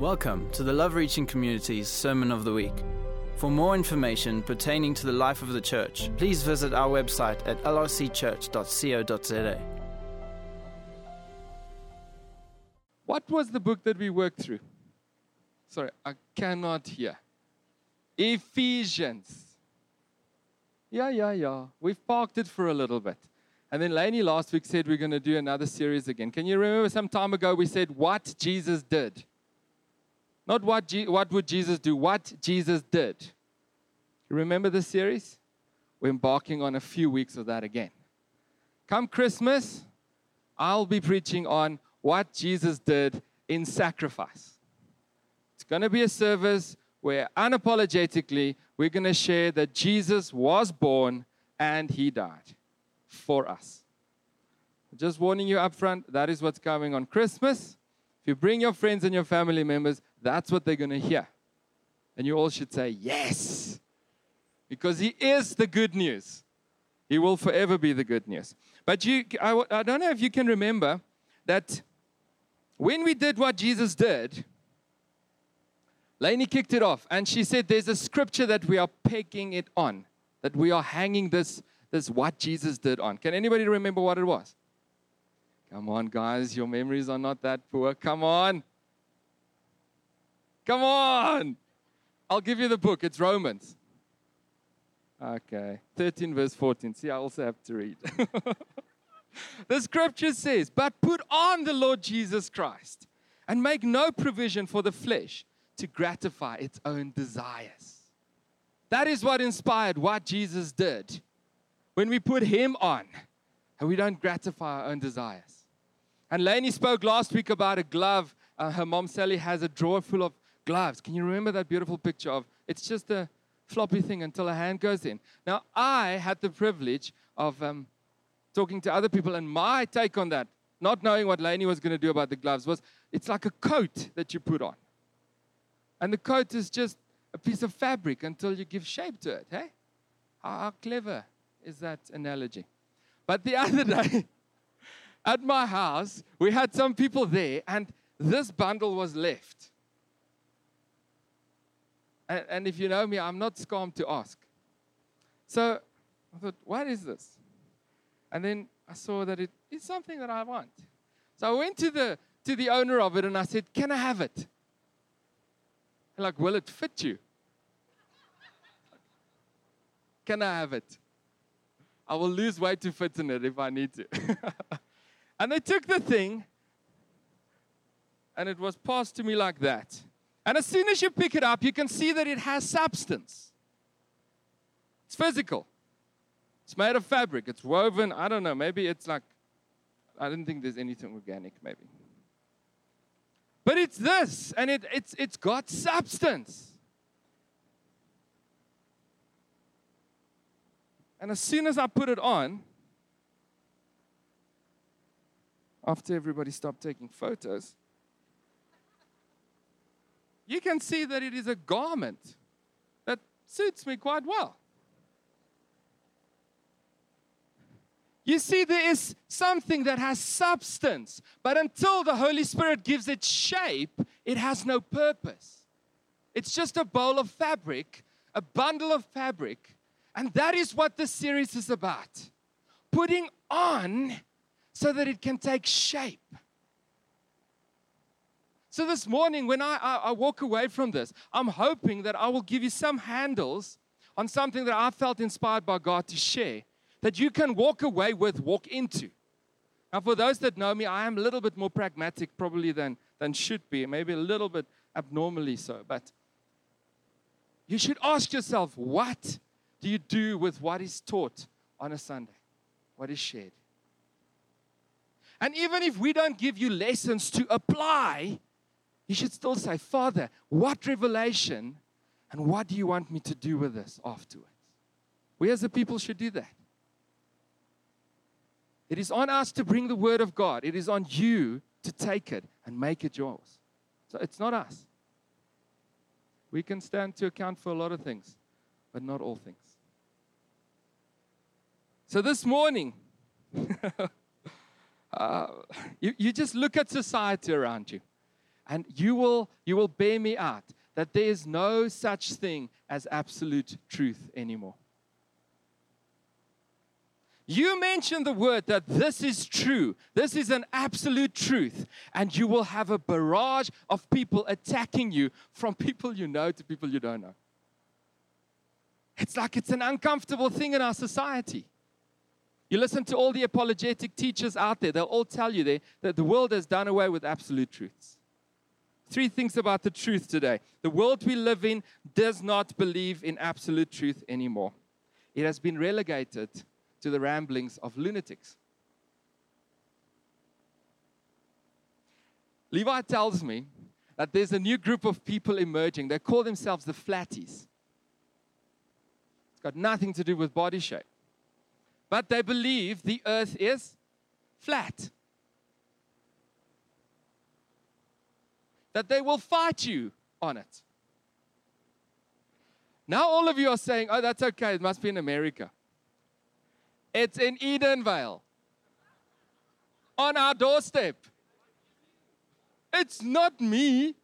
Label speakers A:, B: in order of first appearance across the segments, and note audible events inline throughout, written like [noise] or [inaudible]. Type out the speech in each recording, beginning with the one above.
A: Welcome to the Love Reaching Community's Sermon of the Week. For more information pertaining to the life of the church, please visit our website at lrcchurch.co.za.
B: What was the book that we worked through? Sorry, I cannot hear. Ephesians. Yeah, yeah, yeah. We've parked it for a little bit. And then Lainey last week said we're going to do another series again. Can you remember some time ago we said what Jesus did? Not what, Je- what would Jesus do, what Jesus did. You remember the series? We're embarking on a few weeks of that again. Come Christmas, I'll be preaching on what Jesus did in sacrifice. It's going to be a service where unapologetically we're going to share that Jesus was born and he died for us. Just warning you up front, that is what's coming on Christmas. If you bring your friends and your family members, that's what they're going to hear. And you all should say, Yes, because He is the good news. He will forever be the good news. But you, I, I don't know if you can remember that when we did what Jesus did, Lainey kicked it off and she said there's a scripture that we are pegging it on, that we are hanging this, this what Jesus did on. Can anybody remember what it was? Come on, guys, your memories are not that poor. Come on. Come on. I'll give you the book. It's Romans. Okay. 13, verse 14. See, I also have to read. [laughs] the scripture says, But put on the Lord Jesus Christ and make no provision for the flesh to gratify its own desires. That is what inspired what Jesus did when we put Him on and we don't gratify our own desires. And Lainey spoke last week about a glove. Uh, her mom Sally has a drawer full of gloves. Can you remember that beautiful picture of it's just a floppy thing until a hand goes in? Now, I had the privilege of um, talking to other people, and my take on that, not knowing what Lainey was going to do about the gloves, was it's like a coat that you put on. And the coat is just a piece of fabric until you give shape to it. Hey? How, how clever is that analogy? But the [laughs] other day, at my house, we had some people there, and this bundle was left. And, and if you know me, I'm not scum to ask. So I thought, what is this? And then I saw that it is something that I want. So I went to the to the owner of it and I said, Can I have it? And like, will it fit you? [laughs] Can I have it? I will lose weight to fit in it if I need to. [laughs] and they took the thing and it was passed to me like that. And as soon as you pick it up, you can see that it has substance. It's physical. It's made of fabric. It's woven. I don't know. Maybe it's like, I don't think there's anything organic, maybe. But it's this, and it, it's, it's got substance. And as soon as I put it on, after everybody stopped taking photos, you can see that it is a garment that suits me quite well. You see, there is something that has substance, but until the Holy Spirit gives it shape, it has no purpose. It's just a bowl of fabric, a bundle of fabric, and that is what this series is about putting on so that it can take shape. So, this morning, when I, I, I, walk away from this, I'm hoping that I will give you some handles on something that I felt inspired by God to share that you can walk away with, walk into. Now, for those that know me, I am a little bit more pragmatic probably than, than should be, maybe a little bit abnormally so. But you should ask yourself, what do you do with what is taught on a Sunday? What is shared? And even if we don't give you lessons to apply, you should still say, Father, what revelation and what do you want me to do with this afterwards? We as a people should do that. It is on us to bring the word of God. It is on you to take it and make it yours. So it's not us. We can stand to account for a lot of things, but not all things. So this morning, [laughs] uh, you, you just look at society around you. And you will, you will bear me out that there is no such thing as absolute truth anymore. You mention the word that this is true, this is an absolute truth, and you will have a barrage of people attacking you from people you know to people you don't know. It's like it's an uncomfortable thing in our society. You listen to all the apologetic teachers out there, they'll all tell you that the world has done away with absolute truths. Three things about the truth today. The world we live in does not believe in absolute truth anymore, it has been relegated to the ramblings of lunatics. Levi tells me that there's a new group of people emerging. They call themselves the flatties. It's got nothing to do with body shape. But they believe the earth is flat. That they will fight you on it. Now, all of you are saying, oh, that's okay, it must be in America. It's in Edenvale, on our doorstep. It's not me.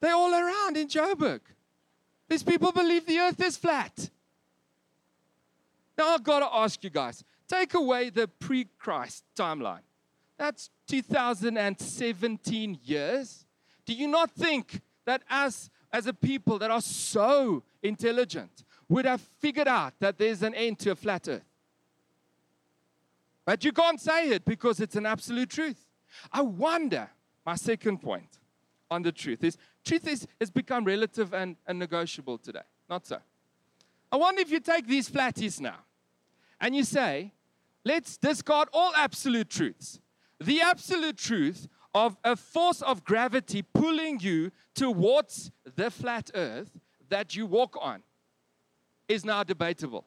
B: They're all around in Joburg. These people believe the earth is flat. Now I've got to ask you guys take away the pre Christ timeline. That's 2017 years. Do you not think that as, as a people that are so intelligent would have figured out that there's an end to a flat earth? But you can't say it because it's an absolute truth. I wonder, my second point on the truth is truth is, has become relative and, and negotiable today. Not so. I wonder if you take these flatties now and you say, let's discard all absolute truths. The absolute truth of a force of gravity pulling you towards the flat earth that you walk on is now debatable.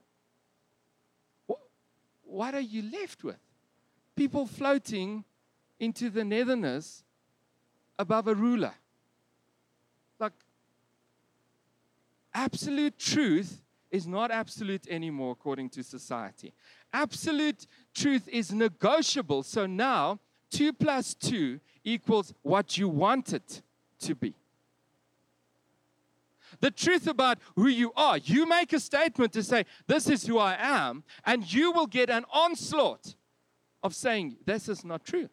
B: What are you left with? People floating into the netherness above a ruler. Like, absolute truth is not absolute anymore according to society. Absolute truth is negotiable. So now, 2 plus 2 equals what you want it to be. The truth about who you are, you make a statement to say, This is who I am, and you will get an onslaught of saying, This is not true.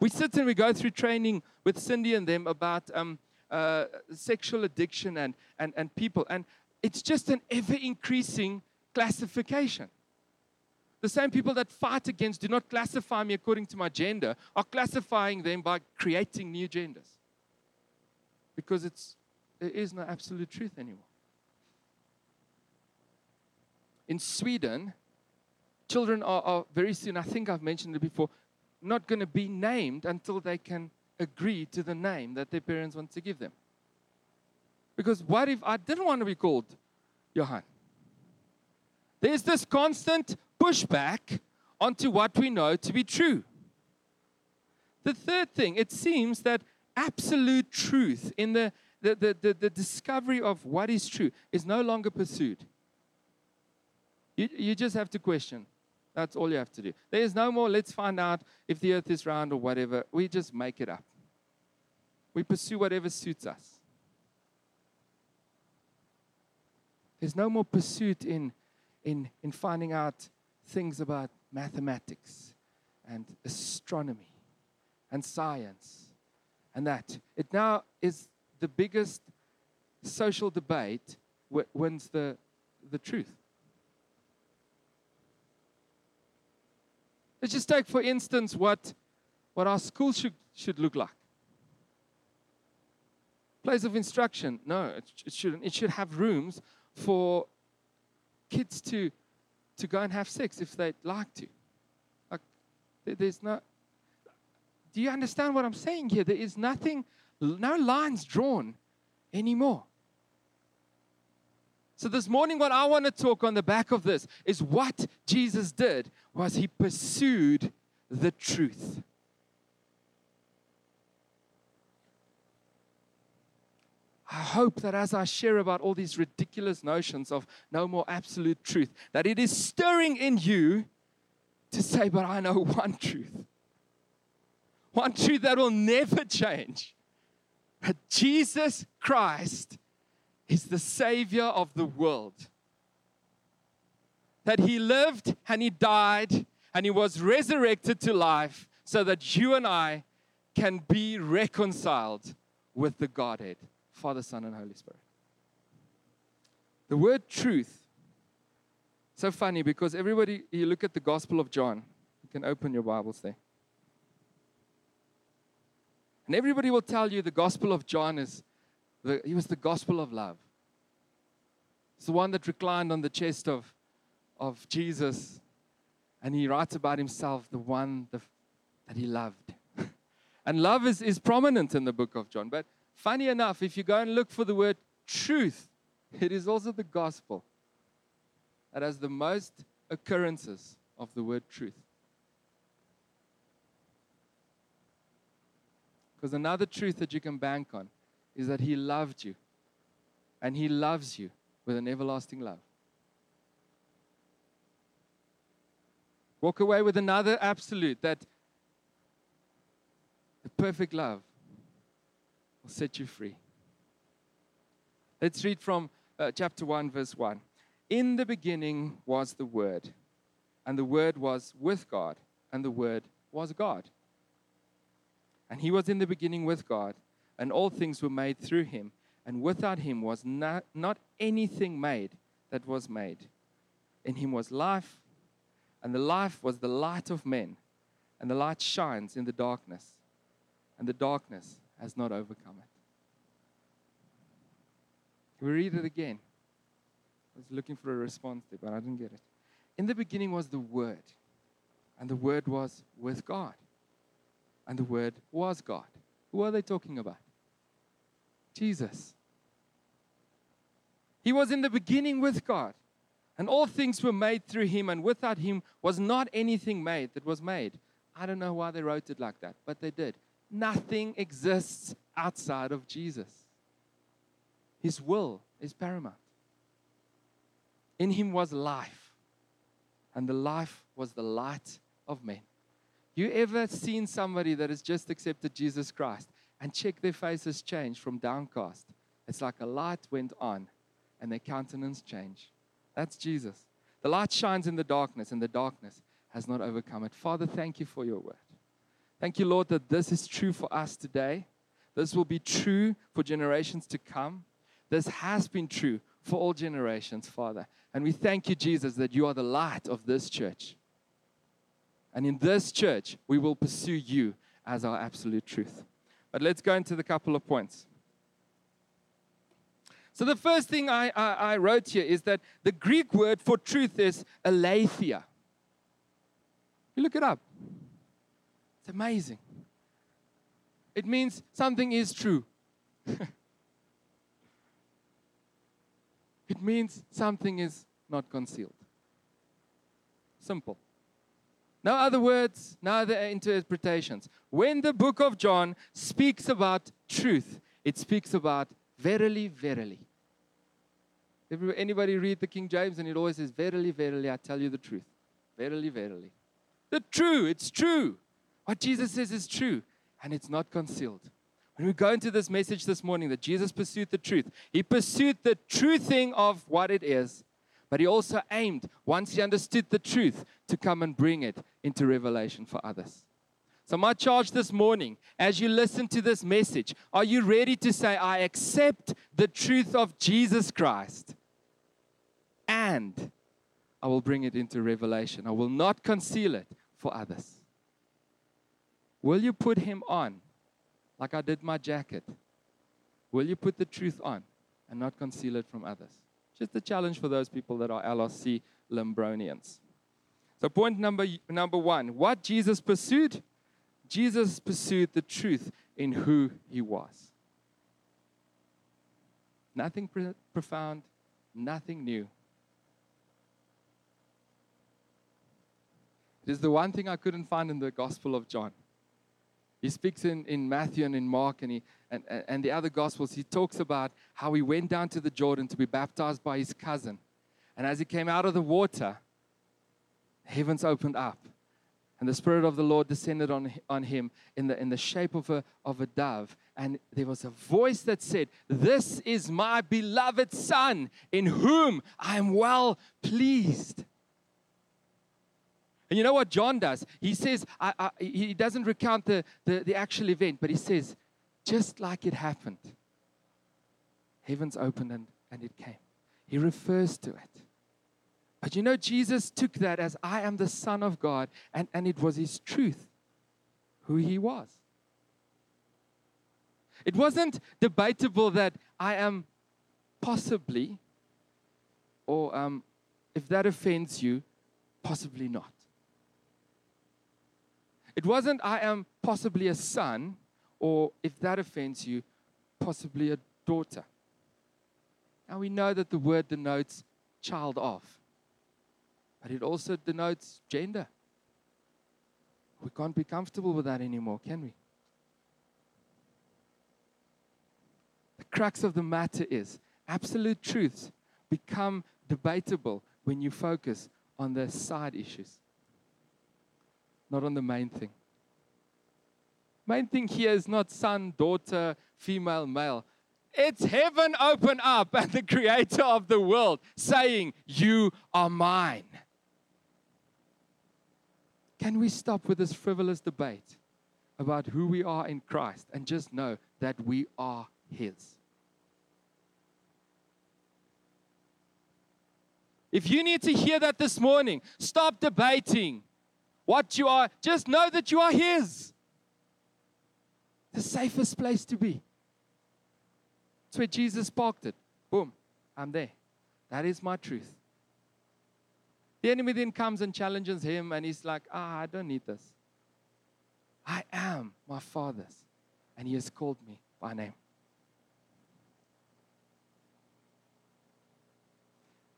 B: We sit and we go through training with Cindy and them about um, uh, sexual addiction and, and, and people. And it's just an ever increasing classification. The same people that fight against do not classify me according to my gender are classifying them by creating new genders. Because it's, there is no absolute truth anymore. In Sweden, children are, are very soon, I think I've mentioned it before, not going to be named until they can agree to the name that their parents want to give them. Because what if I didn't want to be called Johan? There's this constant pushback onto what we know to be true. The third thing, it seems that absolute truth in the, the, the, the, the discovery of what is true is no longer pursued. You, you just have to question that's all you have to do. There is no more, let's find out if the earth is round or whatever. We just make it up. We pursue whatever suits us. There's no more pursuit in, in, in finding out things about mathematics and astronomy and science and that. It now is the biggest social debate wins the, the truth. Let's just take, for instance, what, what our school should, should look like. Place of instruction. No, it, it shouldn't. It should have rooms for kids to, to go and have sex if they'd like to. Like, there's no. Do you understand what I'm saying here? There is nothing, no lines drawn anymore. So, this morning, what I want to talk on the back of this is what Jesus did was he pursued the truth. I hope that as I share about all these ridiculous notions of no more absolute truth, that it is stirring in you to say, But I know [laughs] one truth. one truth that will never change that Jesus Christ is the Savior of the world. That He lived and He died and He was resurrected to life so that you and I can be reconciled with the Godhead, Father, Son, and Holy Spirit. The word truth, so funny because everybody, you look at the Gospel of John, you can open your Bibles there. And everybody will tell you the Gospel of John is, the, he was the Gospel of love. It's the one that reclined on the chest of, of Jesus, and he writes about himself, the one the, that he loved. [laughs] and love is, is prominent in the book of John. But funny enough, if you go and look for the word truth, it is also the gospel that has the most occurrences of the word truth. Because another truth that you can bank on is that He loved you. And He loves you with an everlasting love. Walk away with another absolute that the perfect love will set you free. Let's read from uh, chapter 1, verse 1. In the beginning was the Word, and the Word was with God, and the Word was God. And he was in the beginning with God, and all things were made through him, and without him was not, not anything made that was made. In him was life, and the life was the light of men, and the light shines in the darkness, and the darkness has not overcome it. We read it again. I was looking for a response there, but I didn't get it. In the beginning was the Word, and the Word was with God and the Word was God. Who are they talking about? Jesus. He was in the beginning with God, and all things were made through him, and without him was not anything made that was made. I don't know why they wrote it like that, but they did. Nothing exists outside of Jesus. His will is paramount. In him was life, and the life was the light of men. You ever seen somebody that has just accepted Jesus Christ and check their faces change from downcast? It's like a light went on and their countenance changed. That's Jesus. The light shines in the darkness, and the darkness has not overcome it. Father, thank you for your word. Thank you, Lord, that this is true for us today. This will be true for generations to come. This has been true for all generations, Father. And we thank you, Jesus, that you are the light of this church. And in this church, we will pursue you as our absolute truth. But let's go into the couple of points. So, the first thing I, I, I wrote here is that the Greek word for truth is aletheia. You look it up, it's amazing. It means something is true. [laughs] it means something is not concealed. Simple. No other words, no other interpretations. When the book of John speaks about truth, it speaks about verily, verily. Anybody read the King James and it always says, Verily, verily, I tell you the truth. Verily, verily. The true, it's true. What Jesus says is true, and it's not concealed. When we go into this message this morning that Jesus pursued the truth, he pursued the true thing of what it is, but he also aimed, once he understood the truth, to come and bring it into revelation for others. So, my charge this morning, as you listen to this message, are you ready to say, I accept the truth of Jesus Christ and I will bring it into revelation? I will not conceal it for others. Will you put him on like I did my jacket? Will you put the truth on and not conceal it from others? Just a challenge for those people that are LRC Limbronians. So, point number, number one what Jesus pursued? Jesus pursued the truth in who he was. Nothing pre- profound, nothing new. It is the one thing I couldn't find in the Gospel of John. He speaks in, in Matthew and in Mark and, he, and, and the other Gospels. He talks about how he went down to the Jordan to be baptized by his cousin. And as he came out of the water, heavens opened up. And the Spirit of the Lord descended on, on him in the, in the shape of a, of a dove. And there was a voice that said, This is my beloved Son, in whom I am well pleased. And you know what John does? He says, I, I, he doesn't recount the, the, the actual event, but he says, just like it happened, heavens opened and, and it came. He refers to it. But you know, Jesus took that as I am the Son of God, and, and it was his truth, who he was. It wasn't debatable that I am possibly, or um, if that offends you, possibly not. It wasn't I am possibly a son, or if that offends you, possibly a daughter. Now we know that the word denotes child of but it also denotes gender. We can't be comfortable with that anymore, can we? The crux of the matter is absolute truths become debatable when you focus on the side issues, not on the main thing. Main thing here is not son, daughter, female, male. It's heaven open up and the creator of the world saying, You are mine. Can we stop with this frivolous debate about who we are in Christ and just know that we are His? If you need to hear that this morning, stop debating what you are. Just know that you are His. The safest place to be. That's where Jesus parked it. Boom, I'm there. That is my truth. The enemy then comes and challenges him, and he's like, Ah, I don't need this. I am my Father's, and He has called me by name.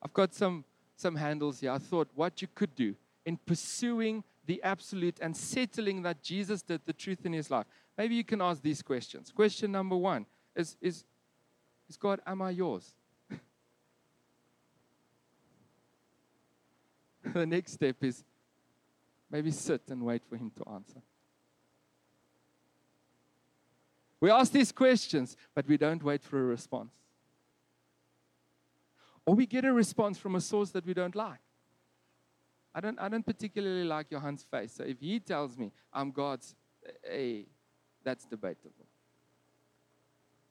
B: I've got some, some handles here. I thought what you could do in pursuing the absolute and settling that Jesus did the truth in his life. Maybe you can ask these questions. Question number one is, is, is God, am I yours? [laughs] the next step is maybe sit and wait for him to answer. We ask these questions, but we don't wait for a response. Or we get a response from a source that we don't like. I don't, I don't particularly like Johan's face. So if he tells me I'm God's, hey, that's debatable.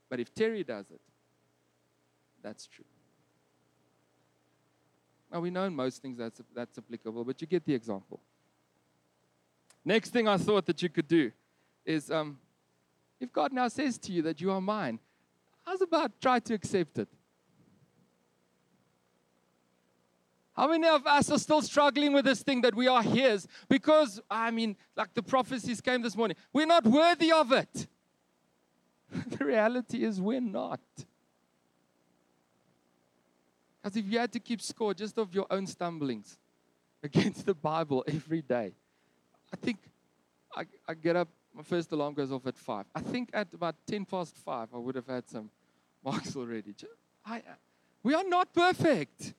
B: But if Terry does it, that's true. Now, we know in most things that's, that's applicable, but you get the example. Next thing I thought that you could do is um, if God now says to you that you are mine, how's about try to accept it? How many of us are still struggling with this thing that we are His? Because, I mean, like the prophecies came this morning, we're not worthy of it. [laughs] the reality is, we're not. As if you had to keep score just of your own stumblings [laughs] against the Bible every day. I think I, I get up, my first alarm goes off at 5. I think at about 10 past 5, I would have had some [laughs] marks already. I, we are not perfect,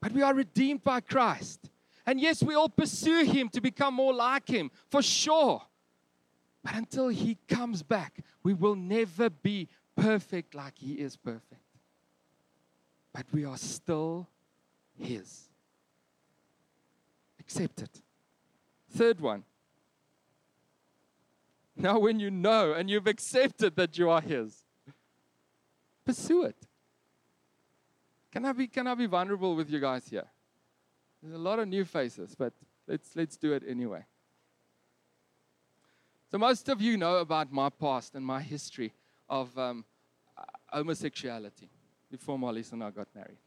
B: but we are redeemed by Christ. And yes, we all pursue Him to become more like Him, for sure. But until He comes back, we will never be perfect like He is perfect but we are still His. Accept it. Third one. Now, when you know and you've accepted that you are His, pursue it. Can I be, can I be vulnerable with you guys here? There's a lot of new faces, but let's, let's do it anyway. So, most of you know about my past and my history of um, homosexuality before Marlies and I got married.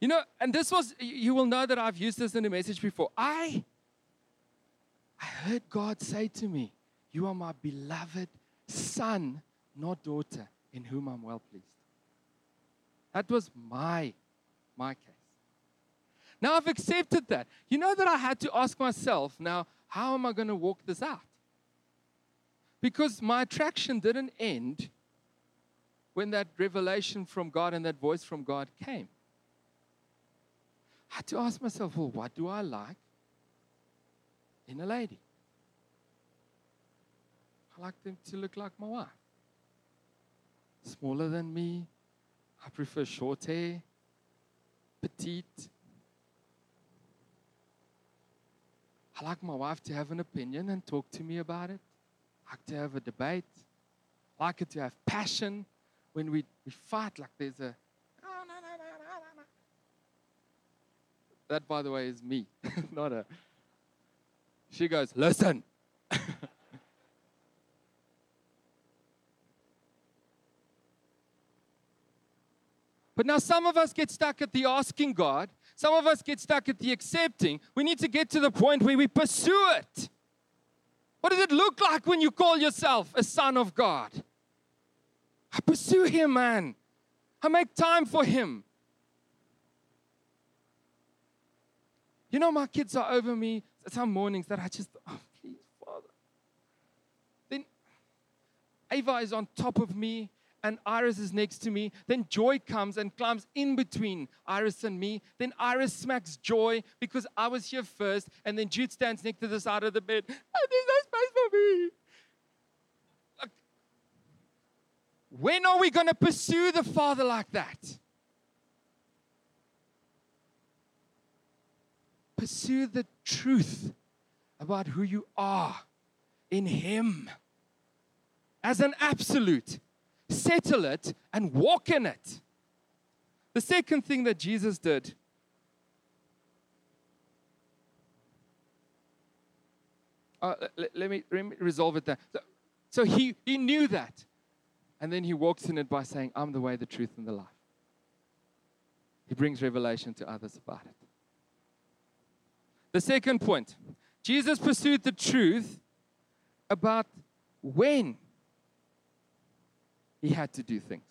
B: You know, and this was, you will know that I've used this in a message before. I, I heard God say to me, You are my beloved son, not daughter, in whom I'm well pleased. That was my, my case. Now I've accepted that. You know that I had to ask myself, now, how am I going to walk this out? Because my attraction didn't end when that revelation from God and that voice from God came. I had to ask myself, well, what do I like? in a lady. I like them to look like my wife. Smaller than me. I prefer short hair, petite. I like my wife to have an opinion and talk to me about it. I like to have a debate. I like it to have passion when we, we fight, like there's a. That, by the way, is me, [laughs] not her. She goes, Listen. [laughs] But now some of us get stuck at the asking God. Some of us get stuck at the accepting. We need to get to the point where we pursue it. What does it look like when you call yourself a son of God? I pursue Him, man. I make time for Him. You know, my kids are over me some mornings that I just, oh, please, Father. Then Ava is on top of me and Iris is next to me. Then Joy comes and climbs in between Iris and me. Then Iris smacks Joy because I was here first. And then Jude stands next to the side of the bed. Oh, there's no space for me. When are we going to pursue the Father like that? Pursue the truth about who you are in Him as an absolute settle it, and walk in it. The second thing that Jesus did uh, let, let, me, let, me, resolve it there. So, so he, he knew that. And then he walks in it by saying, I'm the way, the truth, and the life. He brings revelation to others about it. The second point Jesus pursued the truth about when he had to do things.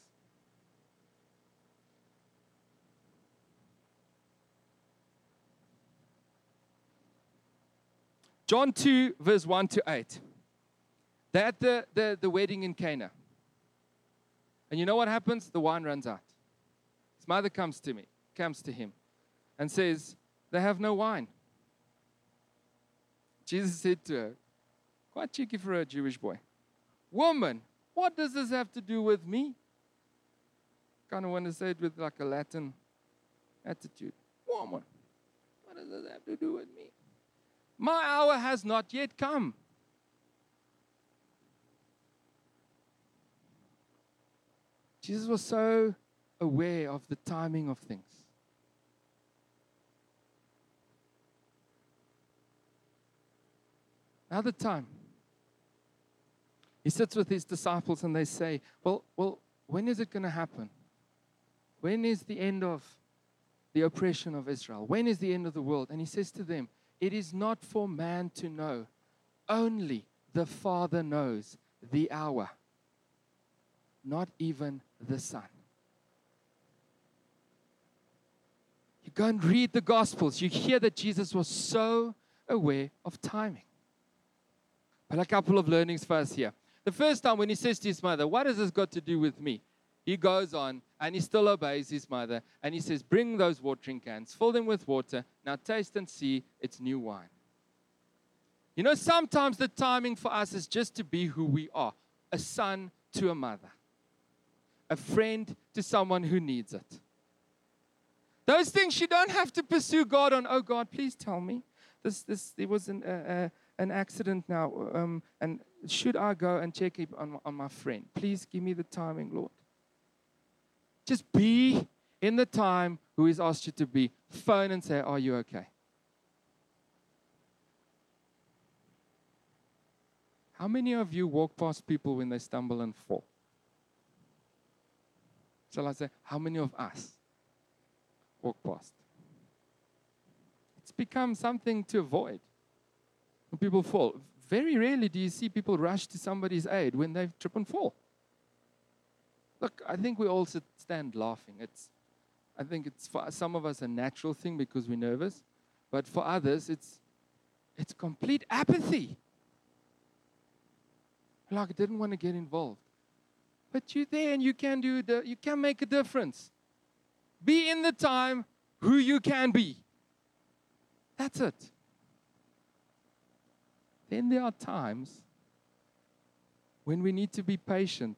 B: John 2, verse 1 to 8. They're at the, the, the wedding in Cana. And you know what happens? The wine runs out. His mother comes to me, comes to him, and says, They have no wine. Jesus said to her, Quite cheeky for a Jewish boy. Woman, what does this have to do with me? Kind of want to say it with like a Latin attitude. Woman, what does this have to do with me? My hour has not yet come. Jesus was so aware of the timing of things. Another time, he sits with his disciples and they say, Well, well when is it going to happen? When is the end of the oppression of Israel? When is the end of the world? And he says to them, It is not for man to know, only the Father knows the hour, not even the Son. You go and read the Gospels, you hear that Jesus was so aware of timing. But a couple of learnings for us here. The first time when he says to his mother, What has this got to do with me? He goes on and he still obeys his mother and he says, Bring those watering cans, fill them with water. Now taste and see, it's new wine. You know, sometimes the timing for us is just to be who we are a son to a mother, a friend to someone who needs it. Those things you don't have to pursue God on, oh God, please tell me. This, this, there was an, uh, an accident now, um, and should I go and check on, on my friend? Please give me the timing, Lord. Just be in the time who He's asked you to be. Phone and say, Are you okay? How many of you walk past people when they stumble and fall? Shall I say, how many of us walk past? It's become something to avoid people fall. Very rarely do you see people rush to somebody's aid when they trip and fall. Look, I think we all sit stand laughing. It's, I think it's for some of us a natural thing because we're nervous, but for others, it's, it's complete apathy. Like, I didn't want to get involved. But you're there and you can do the, you can make a difference. Be in the time who you can be. That's it. Then there are times when we need to be patient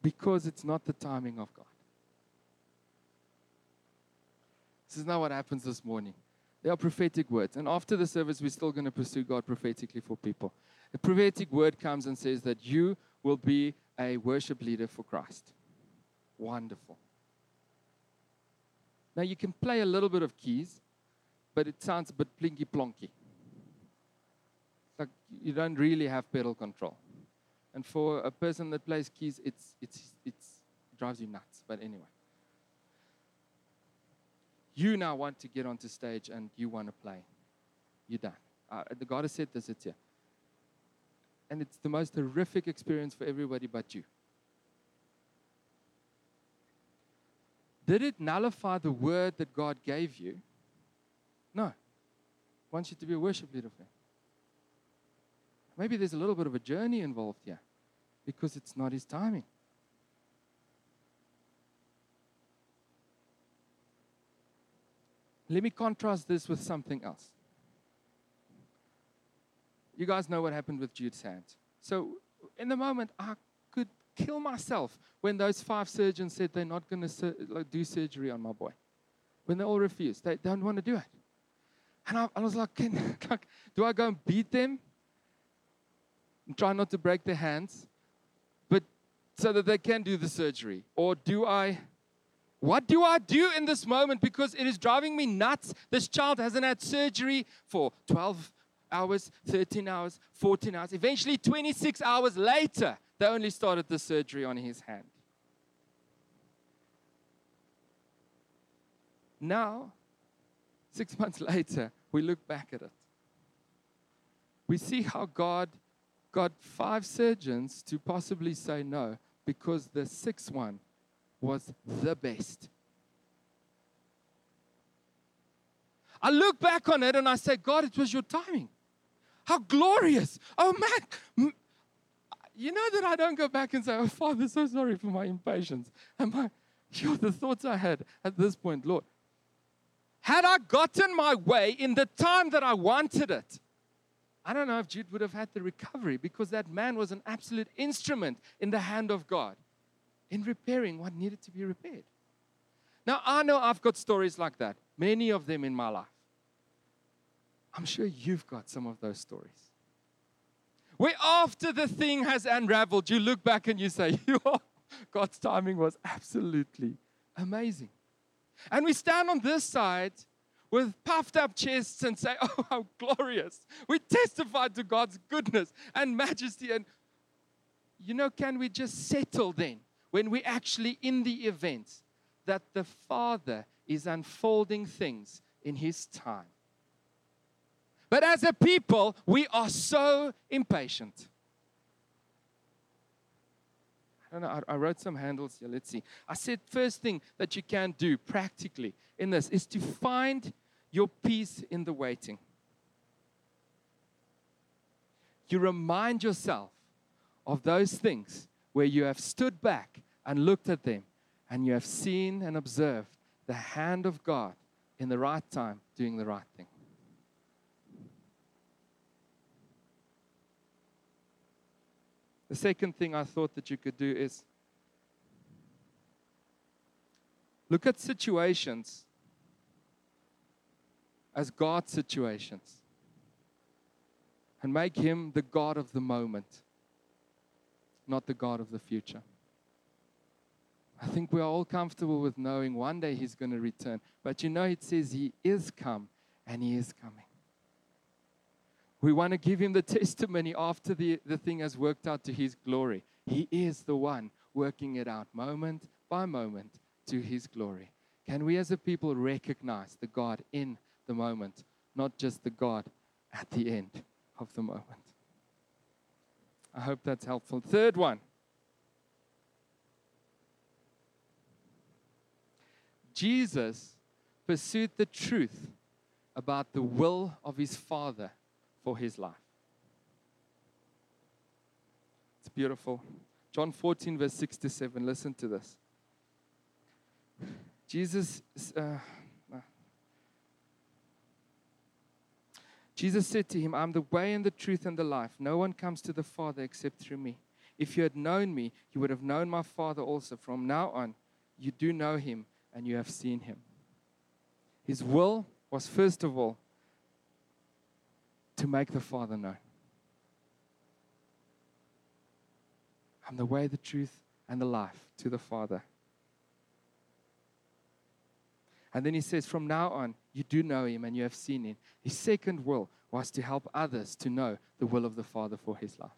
B: because it's not the timing of God. This is not what happens this morning. There are prophetic words. And after the service, we're still going to pursue God prophetically for people. A prophetic word comes and says that you will be a worship leader for Christ. Wonderful. Now, you can play a little bit of keys, but it sounds a bit plinky plonky. Like you don't really have pedal control. And for a person that plays keys, it's, it's, it's, it drives you nuts. But anyway you now want to get onto stage and you want to play. You're done. Uh, the God has said this, it's here. And it's the most horrific experience for everybody but you. Did it nullify the word that God gave you? No. Wants you to be a worship leader for Him. Maybe there's a little bit of a journey involved here because it's not His timing. Let me contrast this with something else. You guys know what happened with Jude's hand. So, in the moment, I could kill myself when those five surgeons said they're not going to sur- like, do surgery on my boy. When they all refused, they don't want to do it. And I, I was like, Can, [laughs] like, do I go and beat them and try not to break their hands, but so that they can do the surgery? Or do I what do I do in this moment? Because it is driving me nuts. This child hasn't had surgery for 12 hours, 13 hours, 14 hours. Eventually, 26 hours later, they only started the surgery on his hand. Now, six [laughs] months later, we look back at it. We see how God got five surgeons to possibly say no because the sixth one was the best. I look back on it and I say, God, it was your timing. How glorious. Oh, man. You know that I don't go back and say, Oh, Father, so sorry for my impatience. And my, you [laughs] the thoughts I had at this point, Lord. Had I gotten my way in the time that I wanted it, I don't know if Jude would have had the recovery because that man was an absolute instrument in the hand of God in repairing what needed to be repaired. Now, I know I've got stories like that, many of them in my life. I'm sure you've got some of those stories. Where after the thing has unraveled, you look back and you say, [laughs] God's timing was absolutely amazing. And we stand on this side with puffed up chests and say, [laughs] Oh, how glorious. We testify to God's goodness and majesty. And, you know, can we just settle then when we're actually in the event that the Father is unfolding things in His time. But as a people, we are so impatient. I don't I, I wrote some handles here. Let's see. I said, first thing that you can do practically in this is to find your peace in the waiting. You remind yourself of those things where you have stood back and looked at them, and you have seen and observed the hand of God in the right time doing the right thing. The second thing I thought that you could do is look at situations as God's situations and make Him the God of the moment, not the God of the future. I think we're all comfortable with knowing one day He's going to return. But you know, it says He is come and He is coming. We want to give Him the [laughs] testimony after the, the thing has worked out to His glory. He is the one working it out moment by moment to His glory. Can we as a people recognize the God in the moment, not just the God at the end of the moment? I hope that's helpful. Third one. Jesus pursued the truth about the will of his Father for his life. It's beautiful. John 14, verse 6 to 7. Listen to this. Jesus, uh, Jesus said to him, I'm the way and the truth and the life. No one comes to the Father except through me. If you had known me, you would have known my Father also. From now on, you do know him and you have seen him. His will was, first of all, to make the Father known. I'm the way, the truth, and the life to the Father. And then he says, From now on, you do know him and you have seen him. His second will was to help others to know the will of the Father for his life.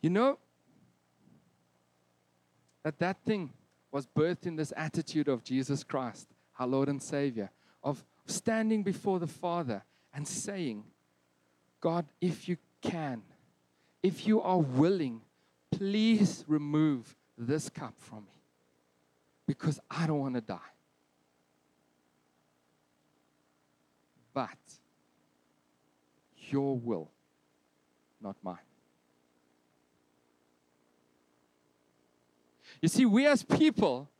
B: You know that that thing was birthed in this attitude of Jesus Christ, our Lord and Savior, of standing before the Father and saying, God, if you can, if you are willing, please remove this cup from me because I don't want to die. But your will, not mine. You see, we as people,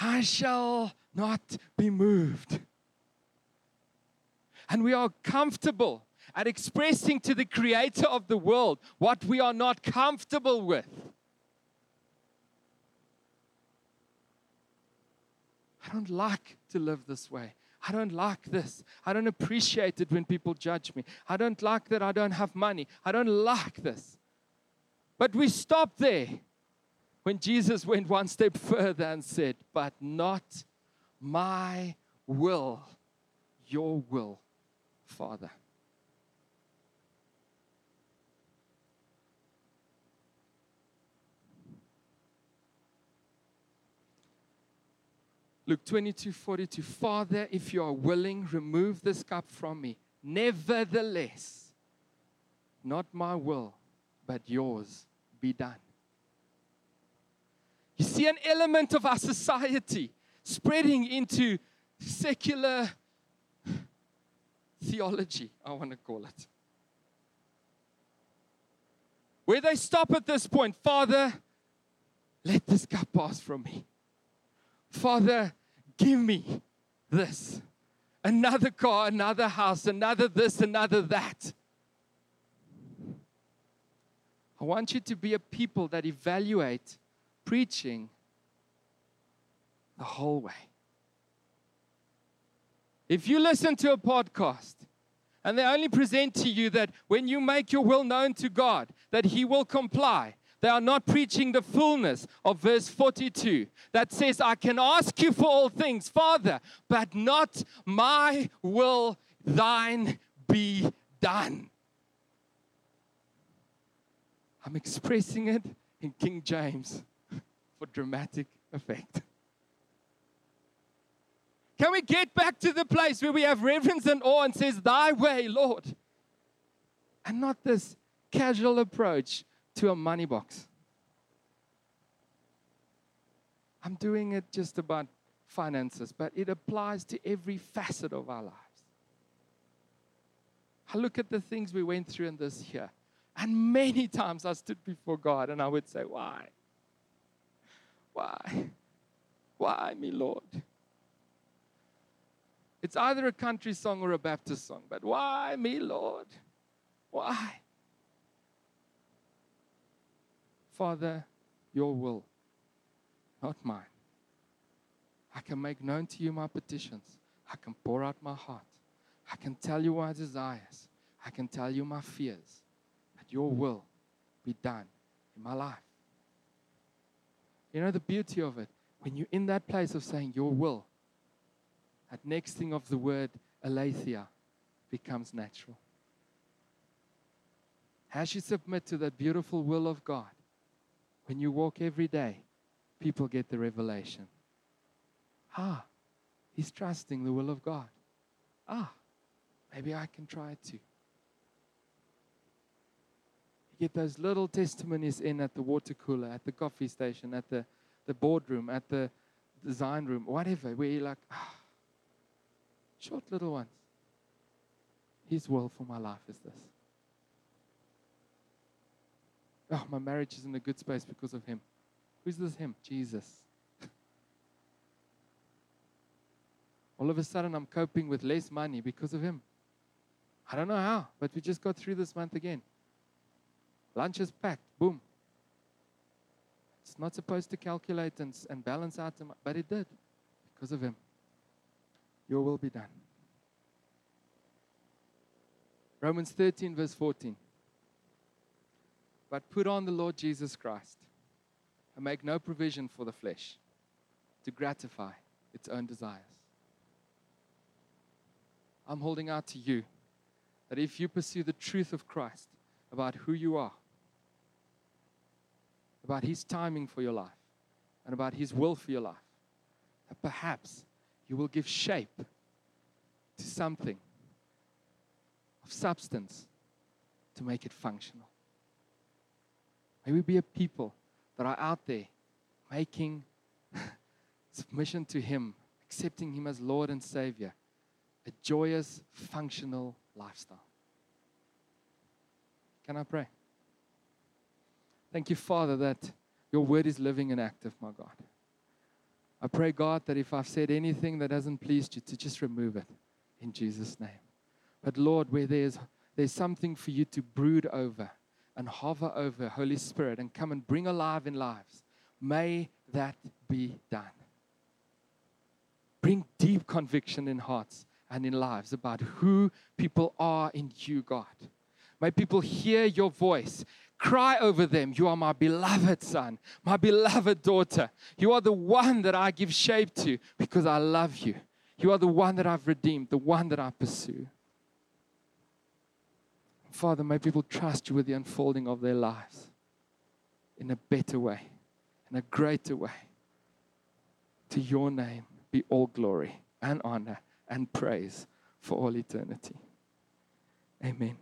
B: I shall not be moved. And we are comfortable at expressing to the creator of the world what we are not comfortable with. I don't like to live this way. I don't like this. I don't appreciate it when people judge me. I don't like that I don't have money. I don't like this. But we stop there when Jesus went one step [laughs] further and said, But not my will, your will, Father. Luke 22 42. Father, if you are willing, remove this cup from me. Nevertheless, not my will, but yours be done. You see an element of our society spreading into secular theology, I want to call it. Where they stop at this point, Father, let this cup pass from me. Father, give me this. Another car, another house, another this, another that. I want you to be a people that evaluate preaching the whole way. If you listen to a podcast and they only present to you that when you make your will known to God, that He will comply, they are not preaching the fullness of verse 42 that says, I can ask you for all things, Father, but not my will, thine be done. I'm expressing it in King James for dramatic effect. Can we get back to the place where we have reverence and awe and says, Thy way, Lord? And not this casual approach to a money box. I'm doing it just about finances, but it applies to every facet of our lives. I look at the things we went through in this year, and many times I stood before God and I would say, Why? Why? Why me, Lord? It's either a country song or a Baptist song, but why me, Lord? Why? Father, your will, not mine. I can make known to you my petitions. I can pour out my heart. I can tell you my desires. I can tell you my fears. That your will be done in my life. You know the beauty of it? When you're in that place of saying your will, that next thing of the word aletheia becomes natural. As you submit to that beautiful will of God, when you walk every day, people get the revelation. Ah, he's trusting the will of God. Ah, maybe I can try it too get those little testimonies in at the water cooler, at the coffee station, at the, the boardroom, at the design room, whatever, where you're like, ah, short little ones. His will for my life is this. Oh, my marriage is in a good space because of him. Who's this him? Jesus. [laughs] All of a sudden, I'm coping with less money because of him. I don't know how, but we just got through this month again. Lunch is packed. Boom. It's not supposed to calculate and, and balance out, but it did because of him. Your will be done. Romans 13, verse 14. But put on the Lord Jesus Christ and make no provision for the flesh to gratify its own desires. I'm holding out to you that if you pursue the truth of Christ about who you are, about His timing for your life, and about His will for your life, that perhaps you will give shape to something of substance to make it functional. May we be a people that are out there making [laughs] submission to Him, accepting Him as Lord and Savior, a joyous, functional lifestyle. Can I pray? Thank you, Father, that your word is living and active, my God. I pray, God, that if I've said anything that hasn't pleased you, to just remove it in Jesus' name. But Lord, where there's, there's something for you to brood over and hover over, Holy Spirit, and come and bring alive in lives, may that be done. Bring deep conviction in hearts and in lives about who people are in you, God. May people hear your voice. Cry over them. You are my beloved son, my beloved daughter. You are the one that I give shape to because I love you. You are the one that I've redeemed, the one that I pursue. Father, may people trust you with the unfolding of their lives in a better way, in a greater way. To your name be all glory and honor and praise for all eternity. Amen.